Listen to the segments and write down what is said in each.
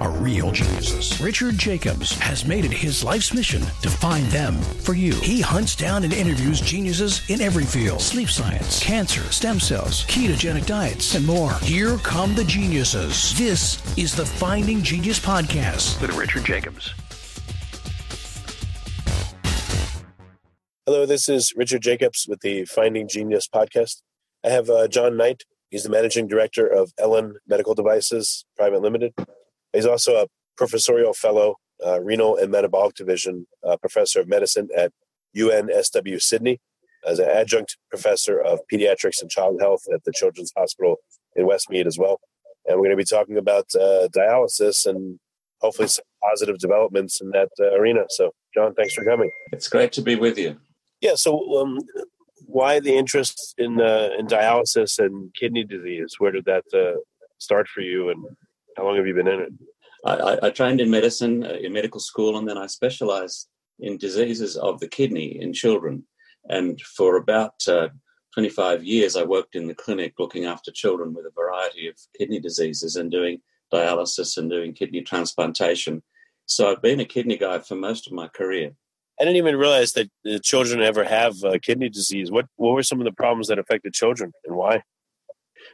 are real geniuses. Richard Jacobs has made it his life's mission to find them for you. He hunts down and interviews geniuses in every field sleep science, cancer, stem cells, ketogenic diets, and more. Here come the geniuses. This is the Finding Genius Podcast with Richard Jacobs. Hello, this is Richard Jacobs with the Finding Genius Podcast. I have uh, John Knight. He's the managing director of Ellen Medical Devices Private Limited. He's also a professorial fellow, uh, renal and metabolic division uh, professor of medicine at UNSW Sydney, as an adjunct professor of pediatrics and child health at the Children's Hospital in Westmead as well. And we're going to be talking about uh, dialysis and hopefully some positive developments in that uh, arena. So, John, thanks for coming. It's great to be with you. Yeah. So, um, why the interest in uh, in dialysis and kidney disease? Where did that uh, start for you, and how long have you been in it? I, I trained in medicine uh, in medical school, and then I specialized in diseases of the kidney in children. And for about uh, 25 years, I worked in the clinic looking after children with a variety of kidney diseases and doing dialysis and doing kidney transplantation. So I've been a kidney guy for most of my career. I didn't even realize that the children ever have uh, kidney disease. What what were some of the problems that affected children and why?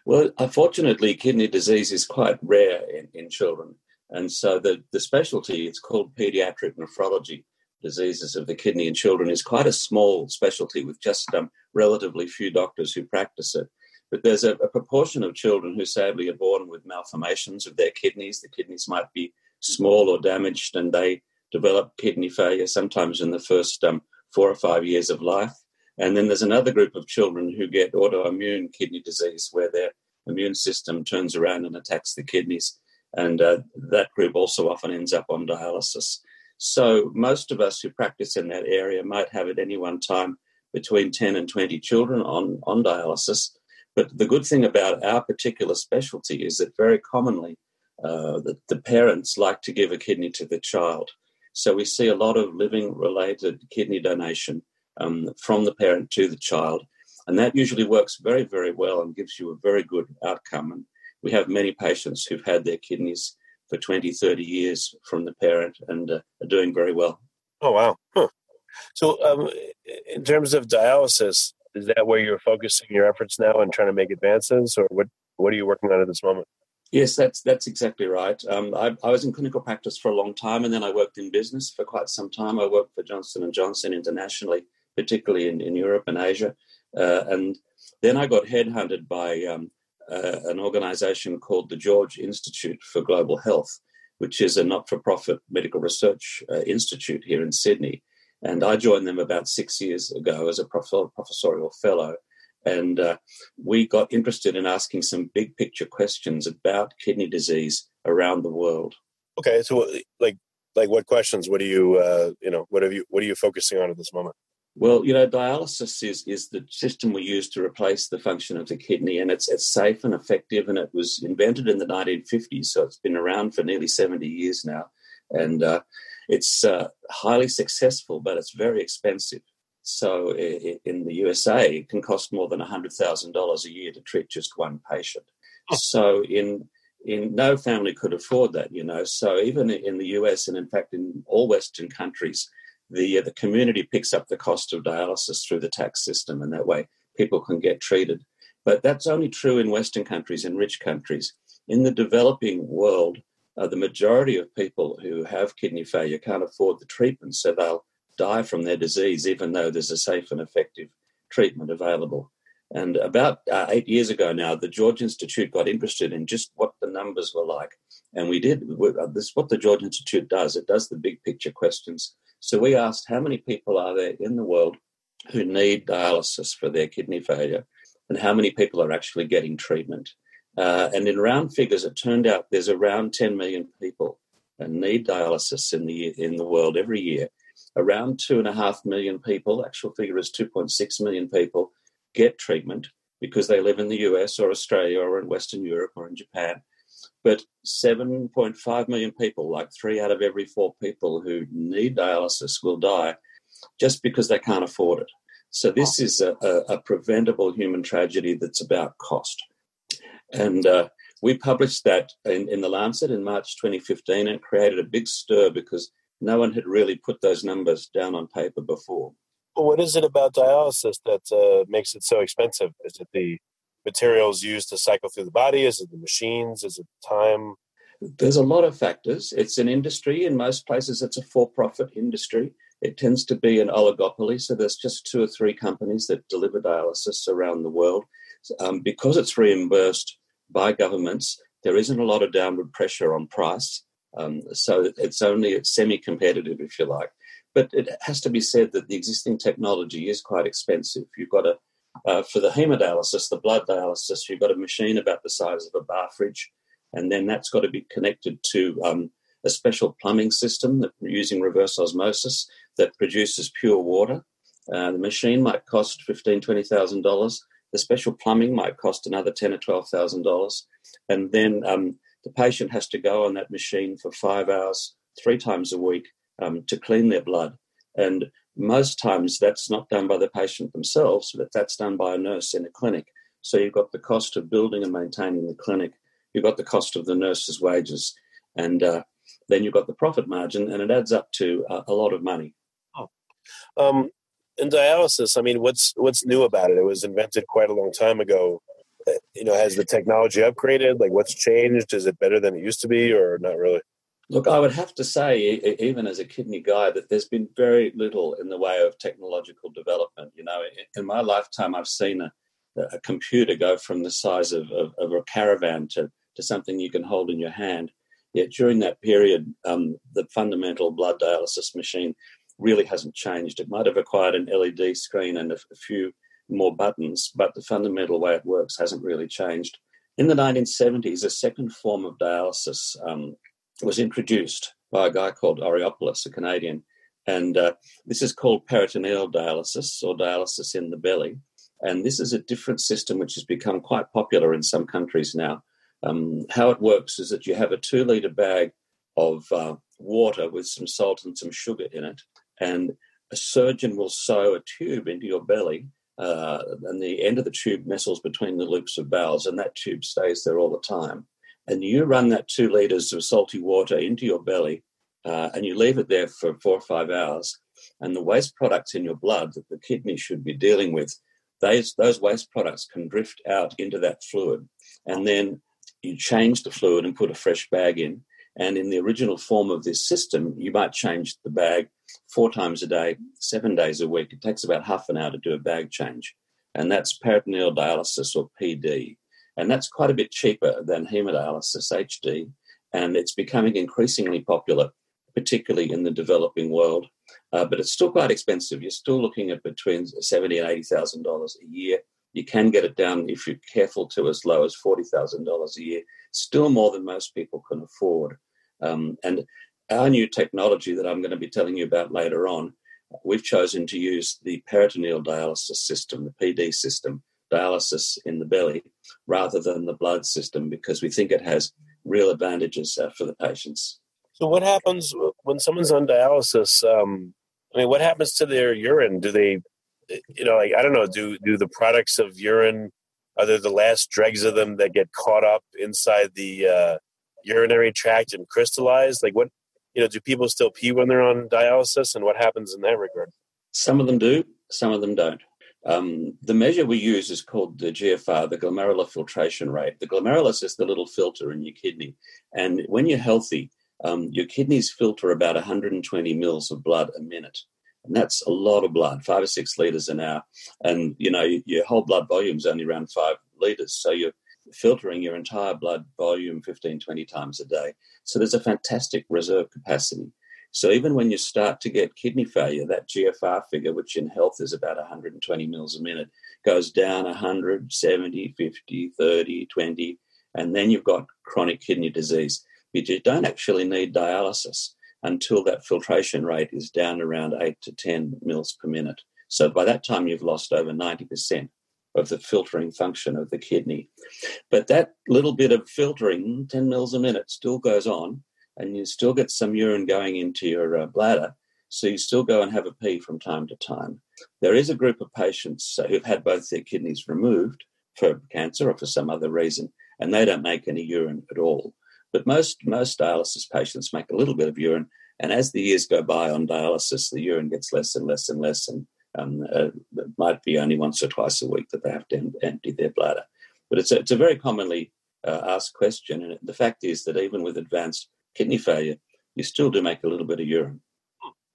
Well, unfortunately, kidney disease is quite rare in, in children. And so the, the specialty, it's called pediatric nephrology, diseases of the kidney in children, is quite a small specialty with just um, relatively few doctors who practice it. But there's a, a, proportion of children who sadly are born with malformations of their kidneys. The kidneys might be small or damaged, and they develop kidney failure sometimes in the first um, four or five years of life. And then there's another group of children who get autoimmune kidney disease where their immune system turns around and attacks the kidneys. And uh, that group also often ends up on dialysis. So most of us who practice in that area might have at any one time between 10 and 20 children on, on dialysis. But the good thing about our particular specialty is that very commonly uh, the, the parents like to give a kidney to the child. So we see a lot of living related kidney donation um, from the parent to the child. And that usually works very, very well and gives you a very good outcome. And we have many patients who've had their kidneys for 20, 30 years from the parent and uh, are doing very well. Oh, wow. Huh. So, um, in terms of dialysis, is that where you're focusing your efforts now and trying to make advances, or what, what are you working on at this moment? Yes, that's that's exactly right. Um, I, I, was in clinical practice for a long time, and then I worked in business for quite some time. I worked for Johnson and Johnson internationally, particularly in, in Europe and Asia. Uh, and then I got headhunted by um, uh, an organization called the George Institute for Global Health, which is a not for profit medical research uh, institute here in Sydney. And I joined them about six years ago as a professorial fellow. And uh, we got interested in asking some big picture questions about kidney disease around the world. Okay, so like like what questions? What do you uh, you know? What have you? What are you focusing on at this moment? Well, you know, dialysis is, is the system we use to replace the function of the kidney, and it's, it's safe and effective. And it was invented in the 1950s, so it's been around for nearly 70 years now. And uh, it's uh, highly successful, but it's very expensive. So in the USA, it can cost more than $100,000 a year to treat just one patient. So in in no family could afford that, you know. So even in the US, and in fact in all Western countries, the uh, the community picks up the cost of dialysis through the tax system, and that way people can get treated. But that's only true in Western countries, in rich countries. In the developing world, uh, the majority of people who have kidney failure can't afford the treatment, so they'll die from their disease, even though there's a safe and effective treatment available. And about uh, eight years ago now, the George Institute got interested in just what numbers were like. And we did. Uh, this is what the George Institute does. It does the big picture questions. So we asked how many people are there in the world who need dialysis for their kidney failure, and how many people are actually getting treatment. Uh, and in round figures, it turned out there's around 10 million people that need dialysis in the in the world every year. Around two and a half million people, actual figure is 2.6 million people, get treatment because they live in the US or Australia or in Western Europe or in Japan. But 7.5 million people, like three out of every four people who need dialysis, will die just because they can't afford it. So this is a, a, a preventable human tragedy that's about cost. And uh, we published that in, in the Lancet in March 2015 and created a big stir because no one had really put those numbers down on paper before. Well, what is it about dialysis that uh, makes it so expensive? Is it the materials used to cycle through the body? Is it the machines? Is it time? There's a lot of factors. It's an industry. In most places, it's a for profit industry. It tends to be an oligopoly. So there's just two or three companies that deliver dialysis around the world. Um, because it's reimbursed by governments, there isn't a lot of downward pressure on price. Um, so it's only semi competitive, if you like. But it has to be said that the existing technology is quite expensive. You've got a, uh, for the hemodialysis, the blood dialysis, you've got a machine about the size of a bar fridge, and then that's got to be connected to um, a special plumbing system that using reverse osmosis that produces pure water. Uh, the machine might cost fifteen, twenty thousand dollars. The special plumbing might cost another ten or twelve thousand dollars, and then um, the patient has to go on that machine for five hours, three times a week, um, to clean their blood. And most times that's not done by the patient themselves, but that's done by a nurse in a clinic. So you've got the cost of building and maintaining the clinic, you've got the cost of the nurse's wages, and uh, then you've got the profit margin, and it adds up to uh, a lot of money. Oh. Um, in dialysis, I mean, what's what's new about it? It was invented quite a long time ago. Uh, you know, has the technology upgraded? Like, what's changed? Is it better than it used to be, or not really? Look, I would have to say, even as a kidney guy, that there's been very little in the way of technological development. You know, in my lifetime, I've seen a, a computer go from the size of, of, of, a caravan to, to something you can hold in your hand. Yet during that period, um, the fundamental blood dialysis machine really hasn't changed. It might have acquired an LED screen and a, a few more buttons, but the fundamental way it works hasn't really changed. In the 1970s, a second form of dialysis um, was introduced by a guy called Oreopoulos, a Canadian. And uh, this is called peritoneal dialysis or dialysis in the belly. And this is a different system which has become quite popular in some countries now. Um, how it works is that you have a two litre bag of uh, water with some salt and some sugar in it. And a surgeon will sew a tube into your belly, uh, and the end of the tube nestles between the loops of bowels, and that tube stays there all the time and you run that two liters of salty water into your belly uh, and you leave it there for four or five hours, and the waste products in your blood that the kidney should be dealing with, those, those waste products can drift out into that fluid. And then you change the fluid and put a fresh bag in. And in the original form of this system, you might change the bag four times a day, seven days a week. It takes about half an hour to do a bag change. And that's peritoneal dialysis or PD. And that's quite a bit cheaper than hemodialysis HD. And it's becoming increasingly popular, particularly in the developing world. Uh, but it's still quite expensive. You're still looking at between seventy and eighty thousand dollars a year. You can get it down if you're careful to as low as forty thousand dollars a year. Still more than most people can afford. Um, and our new technology that I'm going to be telling you about later on, we've chosen to use the peritoneal dialysis system, the PD system, dialysis in the belly rather than the blood system because we think it has real advantages uh, for the patients. So, what happens when someone's on dialysis? Um, I mean, what happens to their urine? Do they, you know, like I don't know, do do the products of urine are there the last dregs of them that get caught up inside the uh, urinary tract and crystallized? Like, what you know, do people still pee when they're on dialysis, and what happens in that regard? Some of them do, some of them don't. Um, the measure we use is called the GFR, the glomerular filtration rate. The glomerulus is the little filter in your kidney. And when you're healthy, um, your kidneys filter about 120 mils of blood a minute. And that's a lot of blood, five or six liters an hour. And, you know, your whole blood volume is only around five liters. So you're filtering your entire blood volume 15, 20 times a day. So there's a fantastic reserve capacity. So even when you start to get kidney failure, that GFR figure, which in health is about 120 mils a minute, goes down 100, 70, 50, 30, 20, and then you've got chronic kidney disease. But you don't actually need dialysis until that filtration rate is down around 8 to 10 mils per minute. So by that time, you've lost over 90%. of the filtering function of the kidney. But that little bit of filtering, 10 mils a minute, still goes on, and you still get some urine going into your uh, bladder. So you still go and have a pee from time to time. There is a group of patients who've had both their kidneys removed for cancer or for some other reason, and they don't make any urine at all. But most most dialysis patients make a little bit of urine, and as the years go by on dialysis, the urine gets less and less and less, and um, uh, it might be only once or twice a week that they have to em- empty their bladder. But it's a, it's a very commonly uh, asked question, and the fact is that even with advanced kidney failure, you still do make a little bit of urine.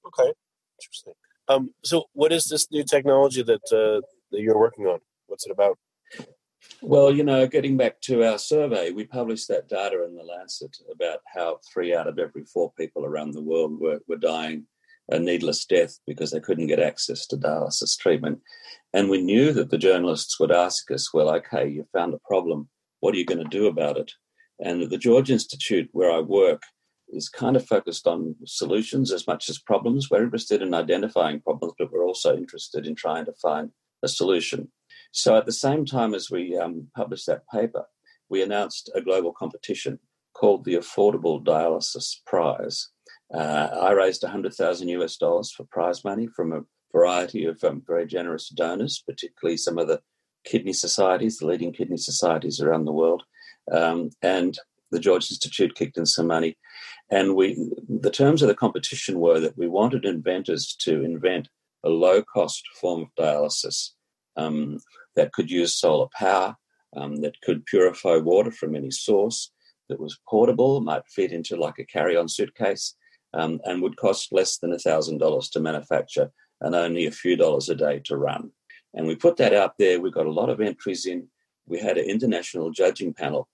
Okay, interesting. Um, so, what is this new technology that uh, that you're working on? What's it about? Well, you know, getting back to our survey, we published that data in the Lancet about how three out of every four people around the world were, were dying a needless death because they couldn't get access to dialysis treatment. And we knew that the journalists would ask us, well, okay, you found a problem. What are you going to do about it? And the George Institute, where I work, is kind of focused on solutions as much as problems. We're interested in identifying problems, but we're also interested in trying to find a solution. So at the same time as we um, published that paper, we announced a global competition called the Affordable Dialysis Prize. Uh, I raised 100,000 US dollars for prize money from a variety of um, very generous donors, particularly some of the kidney societies, the leading kidney societies around the world. Um, and the George Institute kicked in some money. And we, the terms of the competition were that we wanted inventors to invent a low cost form of dialysis um, that could use solar power, um, that could purify water from any source, that was portable, might fit into like a carry on suitcase, um, and would cost less than $1,000 to manufacture and only a few dollars a day to run. And we put that out there. We got a lot of entries in. We had an international judging panel,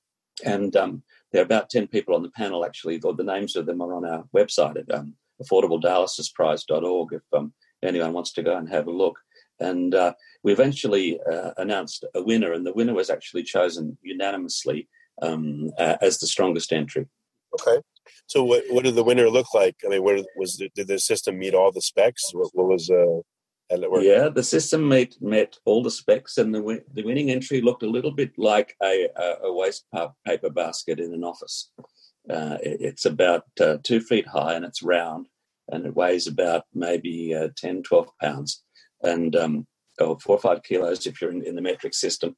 and um, there are about 10 people on the panel, actually. The, the names of them are on our website at um, affordabledIalysisprize.org if um, anyone wants to go and have a look. And uh, we eventually uh, announced a winner, and the winner was actually chosen unanimously um, uh, as the strongest entry. Okay. So, what what did the winner look like? I mean, was the, did the system meet all the specs? What, what was uh, yeah, the system met met all the specs, and the the winning entry looked a little bit like a, a, a waste paper basket in an office. Uh, it, it's about uh, two feet high and it's round, and it weighs about maybe uh, 10, 12 pounds, and um, or four or five kilos if you're in, in the metric system.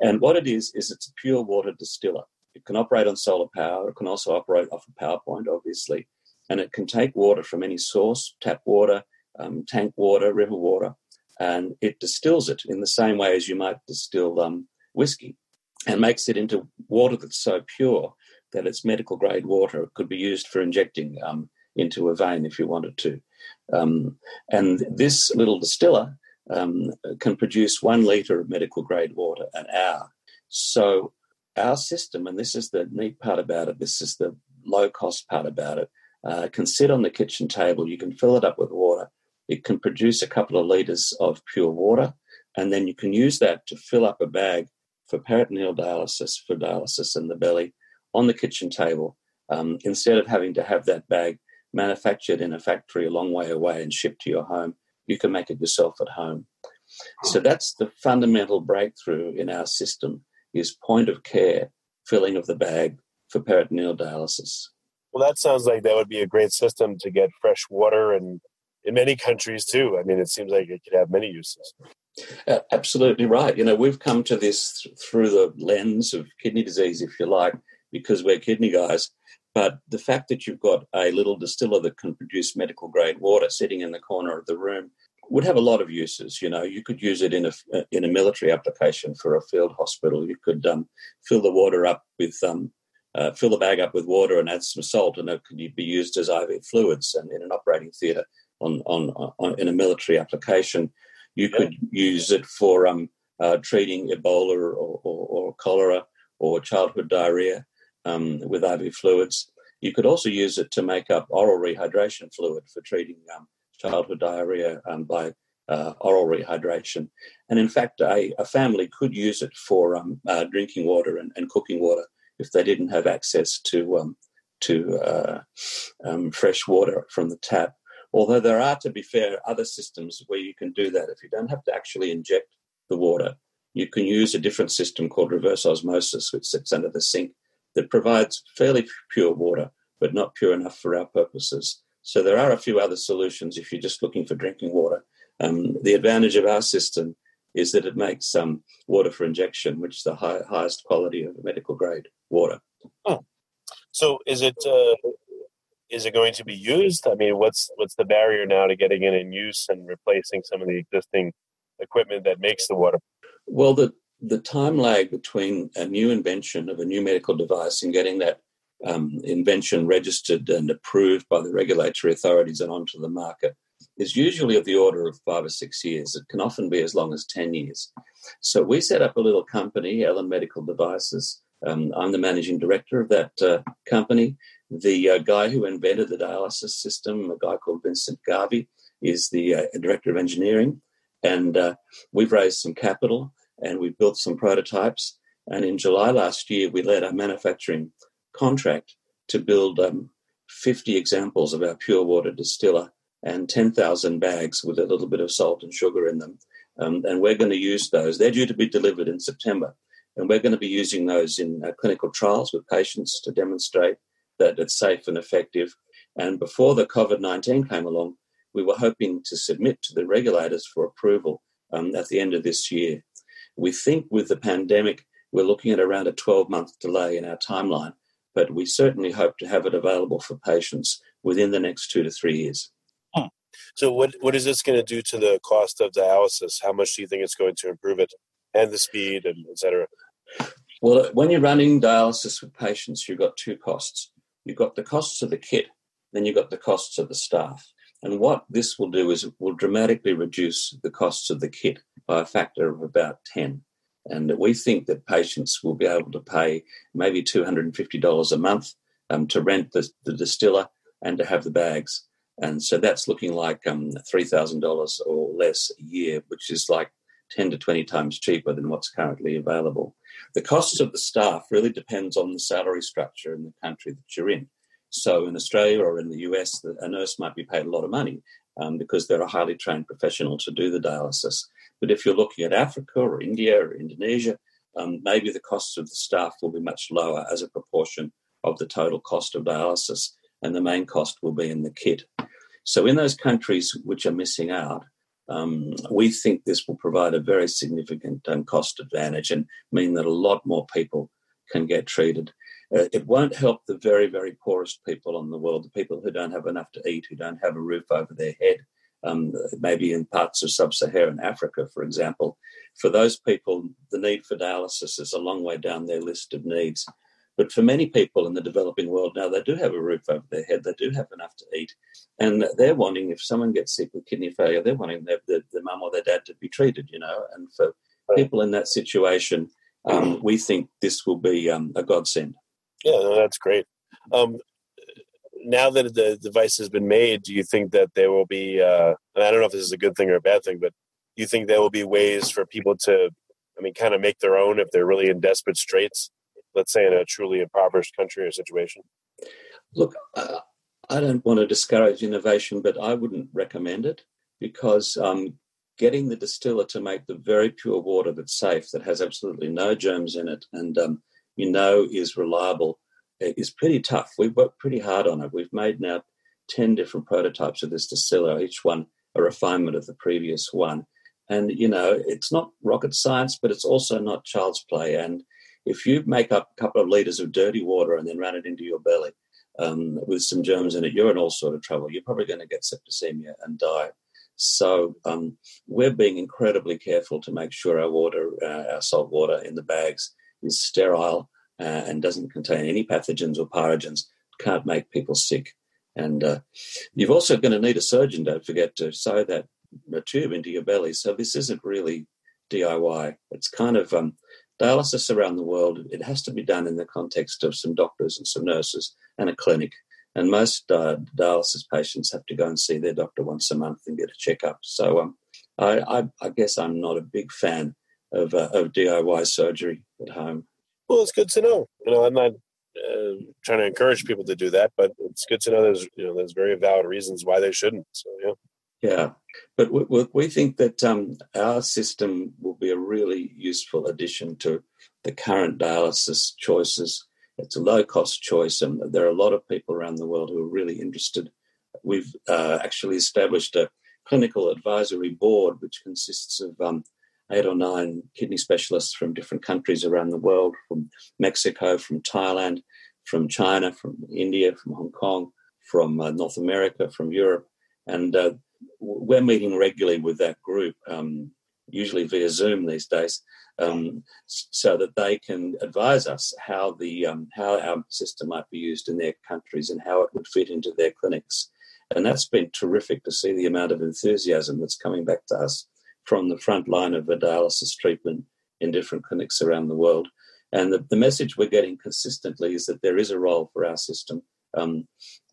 And what it is is it's a pure water distiller. It can operate on solar power. It can also operate off a power point, obviously, and it can take water from any source, tap water um, tank water, river water, and it distills it in the same way as you might distill um, whiskey and makes it into water that's so pure that it's medical grade water. It could be used for injecting um, into a vein if you wanted to. Um, and this little distiller um, can produce one litre of medical grade water an hour. So our system, and this is the neat part about it, this is the low cost part about it, uh, can sit on the kitchen table. You can fill it up with water it can produce a couple of litres of pure water, and then you can use that to fill up a bag for peritoneal dialysis, for dialysis in the belly, on the kitchen table, um, instead of having to have that bag manufactured in a factory a long way away and shipped to your home. You can make it yourself at home. So that's the fundamental breakthrough in our system is point of care filling of the bag for peritoneal dialysis. Well, that sounds like that would be a great system to get fresh water and in many countries too. I mean, it seems like it could have many uses. Uh, absolutely right. You know, we've come to this th- through the lens of kidney disease, if you like, because we're kidney guys. But the fact that you've got a little distiller that can produce medical grade water sitting in the corner of the room would have a lot of uses. You know, you could use it in a in a military application for a field hospital. You could um, fill the water up with um, uh, fill the bag up with water and add some salt, and it could be used as IV fluids and in an operating theatre on, on, on in a military application. You could use it for um, uh, treating Ebola or, or, or, cholera or childhood diarrhea um, with IV fluids. You could also use it to make up oral rehydration fluid for treating um, childhood diarrhea um, by uh, oral rehydration. And in fact, a, a family could use it for um, uh, drinking water and, and, cooking water if they didn't have access to um, to uh, um, fresh water from the tap. Although there are, to be fair, other systems where you can do that. If you don't have to actually inject the water, you can use a different system called reverse osmosis, which sits under the sink, that provides fairly pure water, but not pure enough for our purposes. So there are a few other solutions if you're just looking for drinking water. Um, the advantage of our system is that it makes um, water for injection, which is the high, highest quality of medical grade water. Oh. So is it uh, is it going to be used? I mean, what's what's the barrier now to getting it in use and replacing some of the existing equipment that makes the water? Well, the the time lag between a new invention of a new medical device and getting that um, invention registered and approved by the regulatory authorities and onto the market is usually of the order of five or six years. It can often be as long as 10 years. So we set up a little company, Ellen Medical Devices. Um, I'm the managing director of that uh, company. The uh, guy who invented the dialysis system, a guy called Vincent Garvey, is the uh, director of engineering. And uh, we've raised some capital and we've built some prototypes. And in July last year, we led a manufacturing contract to build um, 50 examples of our pure water distiller and 10,000 bags with a little bit of salt and sugar in them. Um, and we're going to use those. They're due to be delivered in September. And we're going to be using those in uh, clinical trials with patients to demonstrate that it's safe and effective. And before the COVID 19 came along, we were hoping to submit to the regulators for approval um, at the end of this year. We think with the pandemic, we're looking at around a 12 month delay in our timeline, but we certainly hope to have it available for patients within the next two to three years. Hmm. So, what, what is this going to do to the cost of dialysis? How much do you think it's going to improve it and the speed and et cetera? Well, when you're running dialysis with patients, you've got two costs. You've got the costs of the kit, then you've got the costs of the staff. And what this will do is it will dramatically reduce the costs of the kit by a factor of about 10. And we think that patients will be able to pay maybe $250 a month um, to rent the, the, distiller and to have the bags. And so that's looking like um, $3,000 or less a year, which is like 10 to 20 times cheaper than what's currently available. The costs of the staff really depends on the salary structure in the country that you're in. So in Australia or in the US, a nurse might be paid a lot of money um, because they're a highly trained professional to do the dialysis. But if you're looking at Africa or India or Indonesia, um, maybe the costs of the staff will be much lower as a proportion of the total cost of dialysis, and the main cost will be in the kit. So in those countries which are missing out, um, we think this will provide a very significant um, cost advantage and mean that a lot more people can get treated. Uh, it won't help the very, very poorest people in the world, the people who don't have enough to eat, who don't have a roof over their head, um, maybe in parts of sub Saharan Africa, for example. For those people, the need for dialysis is a long way down their list of needs. But for many people in the developing world now, they do have a roof over their head, they do have enough to eat. And they're wanting, if someone gets sick with kidney failure, they're wanting their, the, the mum or their dad to be treated, you know. And for people in that situation, um, we think this will be um, a godsend. Yeah, no, that's great. Um, now that the device has been made, do you think that there will be? Uh, and I don't know if this is a good thing or a bad thing, but do you think there will be ways for people to, I mean, kind of make their own if they're really in desperate straits? Let's say in a truly impoverished country or situation. Look, uh, I don't want to discourage innovation, but I wouldn't recommend it because um, getting the distiller to make the very pure water that's safe, that has absolutely no germs in it, and um, you know is reliable is pretty tough. We've worked pretty hard on it. We've made now 10 different prototypes of this distiller, each one a refinement of the previous one. And, you know, it's not rocket science, but it's also not child's play. And if you make up a couple of liters of dirty water and then run it into your belly um, with some germs in it, you're in all sort of trouble. You're probably going to get septicemia and die. So um, we're being incredibly careful to make sure our water, uh, our salt water in the bags is sterile uh, and doesn't contain any pathogens or pyrogens, can't make people sick. And uh, you're also going to need a surgeon, don't forget, to sew that tube into your belly. So this isn't really DIY. It's kind of um, dialysis around the world. It has to be done in the context of some doctors and some nurses and a clinic. And most uh, dialysis patients have to go and see their doctor once a month and get a checkup. So um, I, I, I, guess I'm not a big fan of, uh, of DIY surgery at home. Well, it's good to know. You know, I'm not uh, trying to encourage people to do that, but it's good to know there's you know there's very valid reasons why they shouldn't. So yeah. Yeah, but we, we think that um, our system will be a really useful addition to the current dialysis choices. It's a low cost choice, and there are a lot of people around the world who are really interested. We've uh, actually established a clinical advisory board, which consists of um, eight or nine kidney specialists from different countries around the world, from Mexico, from Thailand, from China, from India, from Hong Kong, from uh, North America, from Europe. And uh, we're meeting regularly with that group, um, usually via Zoom these days, um, so that they can advise us how the um, how our system might be used in their countries and how it would fit into their clinics. And that's been terrific to see the amount of enthusiasm that's coming back to us from the front line of a dialysis treatment in different clinics around the world. And the, the message we're getting consistently is that there is a role for our system um,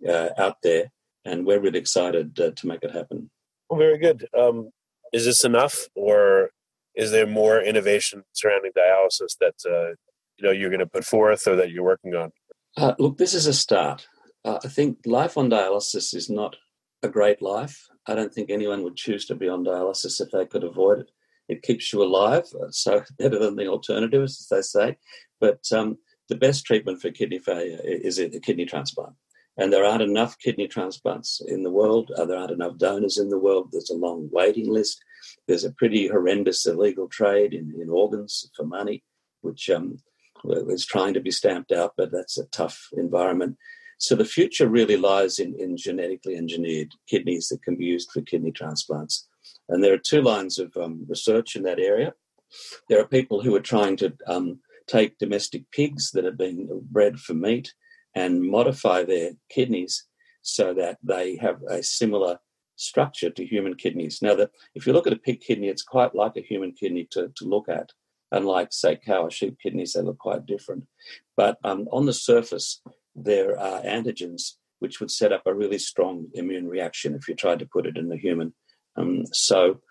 uh, out there, and we're really excited uh, to make it happen. Well, very good. Um, is this enough, or is there more innovation surrounding dialysis that uh, you know you're going to put forth or that you're working on? Uh, look, this is a start. Uh, I think life on dialysis is not a great life. I don't think anyone would choose to be on dialysis if they could avoid it. It keeps you alive, uh, so better than the alternatives, as they say. But um, the best treatment for kidney failure is a kidney transplant. And there aren't enough kidney transplants in the world. Uh, there aren't enough donors in the world. There's a long waiting list. There's a pretty horrendous illegal trade in, in organs for money, which um, is trying to be stamped out, but that's a tough environment. So the future really lies in, in genetically engineered kidneys that can be used for kidney transplants. And there are two lines of um, research in that area. There are people who are trying to um, take domestic pigs that have been bred for meat and modify their kidneys so that they have a similar structure to human kidneys. Now, that if you look at a pig kidney, it's quite like a human kidney to, to look at. Unlike, say, cow or sheep kidneys, they look quite different. But um, on the surface, there are antigens which would set up a really strong immune reaction if you tried to put it in the human. Um, so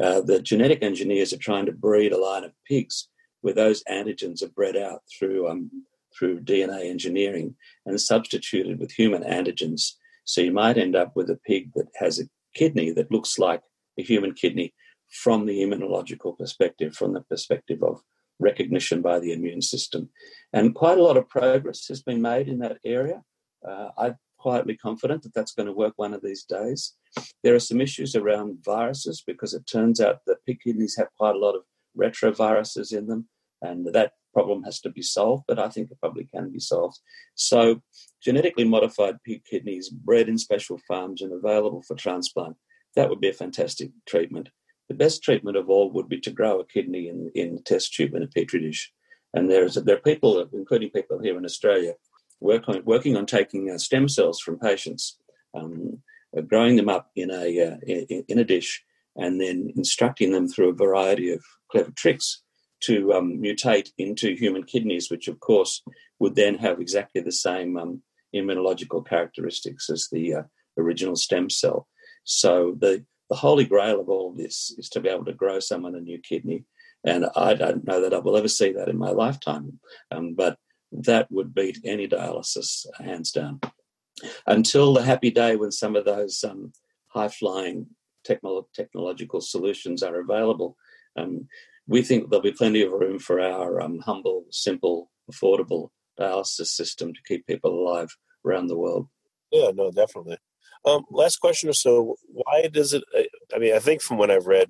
uh, the genetic engineers are trying to breed a line of pigs where those antigens are bred out through um, through DNA engineering and substituted with human antigens. So you might end up with a pig that has a kidney that looks like a human kidney from the immunological perspective, from the perspective of recognition by the immune system. And quite a lot of progress has been made in that area. Uh, I'm quietly confident that that's going to work one of these days. There are some issues around viruses because it turns out that pig kidneys have quite a lot of retroviruses in them, and that problem has to be solved, but I think it probably can be solved. So, genetically modified pig kidneys bred in special farms and available for transplant, that would be a fantastic treatment. The best treatment of all would be to grow a kidney in, in a test tube in a petri dish. And there's there are people, including people here in Australia, work on, working on taking uh, stem cells from patients, um, growing them up in a uh, in, in, a dish, and then instructing them through a variety of clever tricks to um, mutate into human kidneys, which of course would then have exactly the same um, immunological characteristics as the uh, original stem cell. So the the holy grail of all this is to be able to grow someone a new kidney. And I don't know that I will ever see that in my lifetime, um, but that would beat any dialysis hands down. Until the happy day when some of those um, high flying technolo- technological solutions are available, um, we think there'll be plenty of room for our um, humble, simple, affordable dialysis system to keep people alive around the world. Yeah, no, definitely. Um, last question or so. Why does it? I mean, I think from what I've read,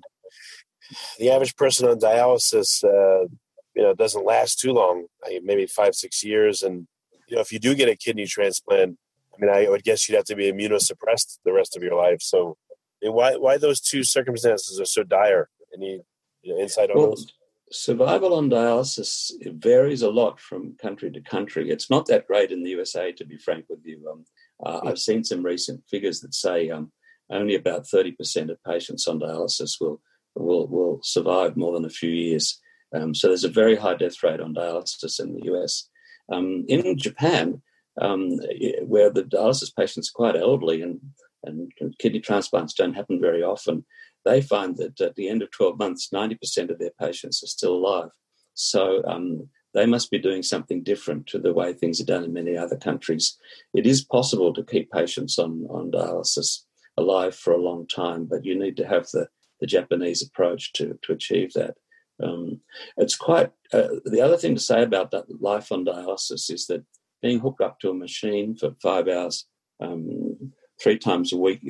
the average person on dialysis, uh, you know, doesn't last too long. maybe five, six years. And you know, if you do get a kidney transplant, I mean, I would guess you'd have to be immunosuppressed the rest of your life. So, why why those two circumstances are so dire? Any you know, insight on well, those? Survival on dialysis varies a lot from country to country. It's not that great in the USA, to be frank with you. Um, uh, I've seen some recent figures that say um, only about 30% of patients on dialysis will, will, will survive more than a few years. Um, so there's a very high death rate on dialysis in the US. Um, in Japan, um, where the dialysis patients are quite elderly and, and kidney transplants don't happen very often, they find that at the end of 12 months, 90% of their patients are still alive. So um, they must be doing something different to the way things are done in many other countries. It is possible to keep patients on, on dialysis alive for a long time, but you need to have the, the Japanese approach to, to achieve that. Um, it's quite uh, the other thing to say about that life on dialysis is that being hooked up to a machine for five hours, um, three times a week,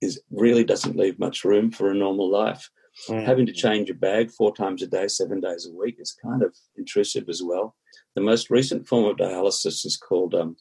is really doesn't leave much room for a normal life. Mm. Having to change your bag four times a day, seven days a week is kind of intrusive as well. The most recent form of dialysis is called um,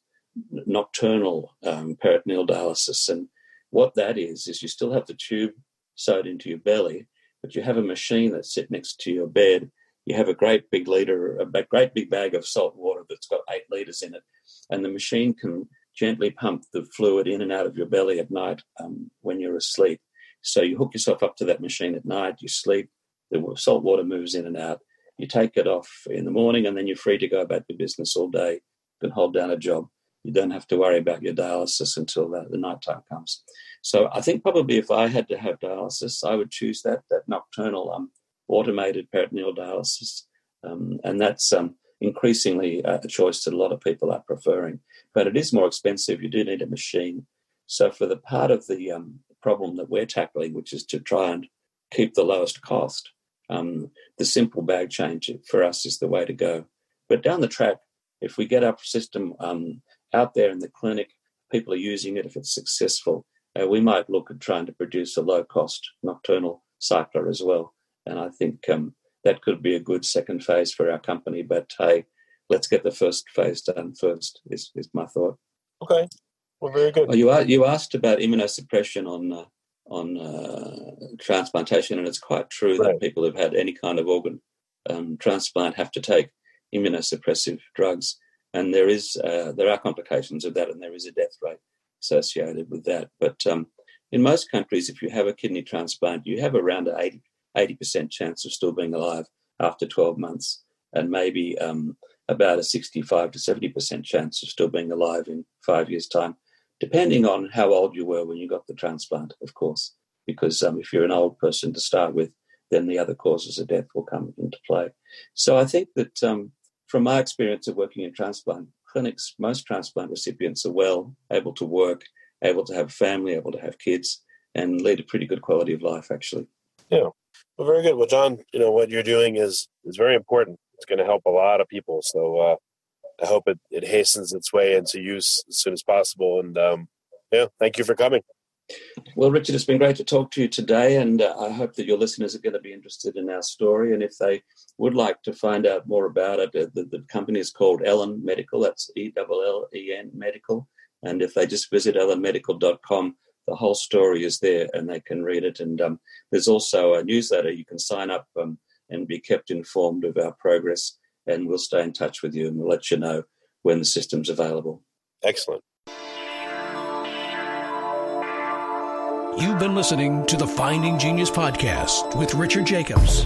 nocturnal um, peritoneal dialysis, and what that is is you still have the tube sewed into your belly, but you have a machine that sits next to your bed. You have a great big liter, a great big bag of salt water that's got eight liters in it, and the machine can gently pump the fluid in and out of your belly at night um, when you're asleep. So you hook yourself up to that machine at night, you sleep, the salt water moves in and out. You take it off in the morning, and then you're free to go about your business all day. You can hold down a job. You don't have to worry about your dialysis until the, the night time comes. So I think probably if I had to have dialysis, I would choose that that nocturnal um, automated peritoneal dialysis, um, and that's um, increasingly a choice that a lot of people are preferring. But it is more expensive. You do need a machine. So for the part of the um, problem that we're tackling, which is to try and keep the lowest cost, um, the simple bag change for us is the way to go. But down the track, if we get our system um, out there in the clinic, people are using it, if it's successful, uh, we might look at trying to produce a low cost nocturnal cycler as well. And I think um, that could be a good second phase for our company. But hey, let's get the first phase done first, is, is my thought. Okay. Well, very good. Well, you, are, you asked about immunosuppression on uh, on uh, transplantation, and it's quite true right. that people who've had any kind of organ um, transplant have to take immunosuppressive drugs, and there is uh, there are complications of that, and there is a death rate associated with that. But um, in most countries, if you have a kidney transplant, you have around an 80 percent chance of still being alive after 12 months, and maybe um, about a 65 to 70 percent chance of still being alive in five years' time, depending on how old you were when you got the transplant, of course. Because um, if you're an old person to start with, then the other causes of death will come into play. So I think that um, from my experience of working in transplant, clinics, most transplant recipients are well, able to work, able to have family, able to have kids, and lead a pretty good quality of life, actually. Yeah. Well, very good. Well, John, you know, what you're doing is, is very important. It's going to help a lot of people. So uh, I hope it, it hastens its way into use as soon as possible. And um, yeah, thank you for coming. Well, Richard, it's been great to talk to you today, and uh, I hope that your listeners are going to be interested in our story. And if they would like to find out more about it, uh, the, the company is called Ellen Medical. That's E L L E N Medical. And if they just visit ellenmedical.com, the whole story is there, and they can read it. And um, there's also a newsletter you can sign up um, and be kept informed of our progress. And we'll stay in touch with you, and we'll let you know when the system's available. Excellent. You've been listening to the Finding Genius podcast with Richard Jacobs.